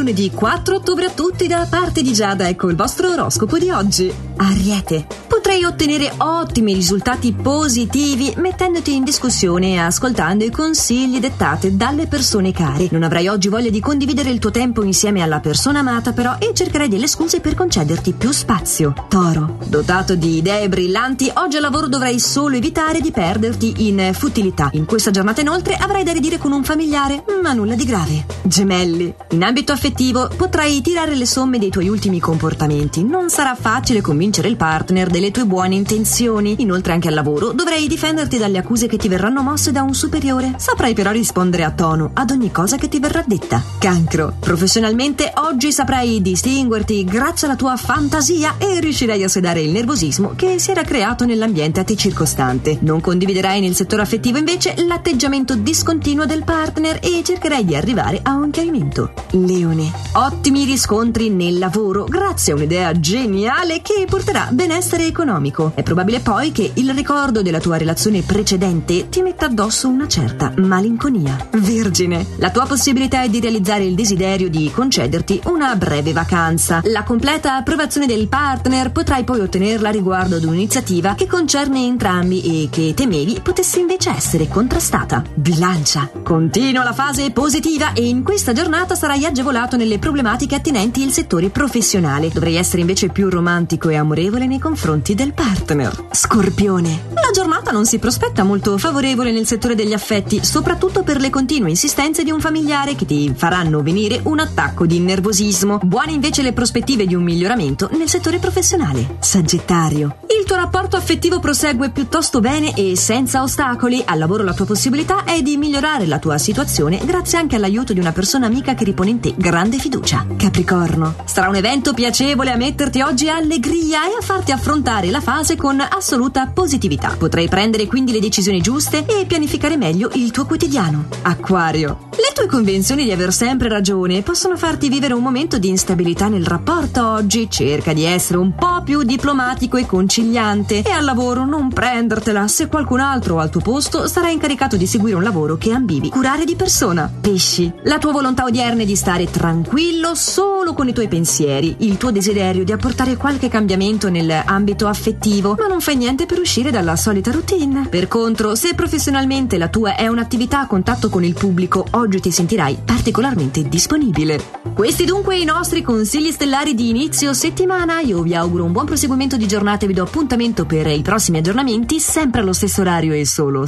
lunedì 4 ottobre a tutti da parte di Giada. Ecco il vostro oroscopo di oggi. Ariete. Potrai ottenere ottimi risultati positivi mettendoti in discussione e ascoltando i consigli dettati dalle persone care. Non avrai oggi voglia di condividere il tuo tempo insieme alla persona amata però e cercherai delle scuse per concederti più spazio. Toro. Dotato di idee brillanti, oggi al lavoro dovrai solo evitare di perderti in futilità. In questa giornata inoltre avrai da ridire con un familiare, ma nulla di grave. Gemelli. In ambito affettivo potrai tirare le somme dei tuoi ultimi comportamenti. Non sarà facile convincere il partner delle tue buone intenzioni. Inoltre anche al lavoro dovrai difenderti dalle accuse che ti verranno mosse da un superiore. Saprai però rispondere a tono ad ogni cosa che ti verrà detta. Cancro. Professionalmente oggi saprai distinguerti grazie alla tua fantasia e riuscirai a sedare il nervosismo che si era creato nell'ambiente a te circostante. Non condividerai nel settore affettivo invece l'atteggiamento discontinuo del partner e cercherai di arrivare a un chiarimento. Leone. Ottimi riscontri nel lavoro grazie a un'idea geniale che porterà benessere economico. È probabile poi che il ricordo della tua relazione precedente ti metta addosso una certa malinconia. Vergine. La tua possibilità è di realizzare il desiderio di concederti una breve vacanza. La completa approvazione del partner potrai poi ottenerla riguardo ad un'iniziativa che concerne entrambi e che temevi potesse invece essere contrastata. Bilancia. Continua la fase positiva e in questa giornata sarai agevolato nelle problematiche attinenti il settore professionale. Dovrai essere invece più romantico e amorevole nei confronti del partner. Scorpione. La giornata non si prospetta molto favorevole nel settore degli affetti, soprattutto per le continue insistenze di un familiare che ti faranno venire un attacco di nervosismo. Buone invece le prospettive di un miglioramento nel settore professionale. Sagittario. Il tuo rapporto affettivo prosegue piuttosto bene e senza ostacoli. Al lavoro la tua possibilità è di migliorare la tua situazione grazie anche all'aiuto di una persona amica che ripone in te grande fiducia. Capricorno. Sarà un evento piacevole a metterti oggi allegria e a farti affrontare la fase con assoluta positività. Potrai prendere quindi le decisioni giuste e pianificare meglio il tuo quotidiano. Acquario. Le tue convenzioni di aver sempre ragione possono farti vivere un momento di instabilità nel rapporto oggi. Cerca di essere un po' più diplomatico e conciliante e al lavoro non prendertela se qualcun altro al tuo posto sarà incaricato di seguire un lavoro che ambivi curare di persona. Pesci. La tua volontà odierna è di stare tranquillo solo con i tuoi pensieri, il tuo desiderio di apportare qualche cambiamento nell'ambito affettivo, ma non fai niente per uscire dalla solita routine. Per contro, se professionalmente la tua è un'attività a contatto con il pubblico, oggi ti sentirai particolarmente disponibile. Questi dunque i nostri consigli stellari di inizio settimana. Io vi auguro un buon proseguimento di giornata e vi do appuntamento per i prossimi aggiornamenti sempre allo stesso orario e solo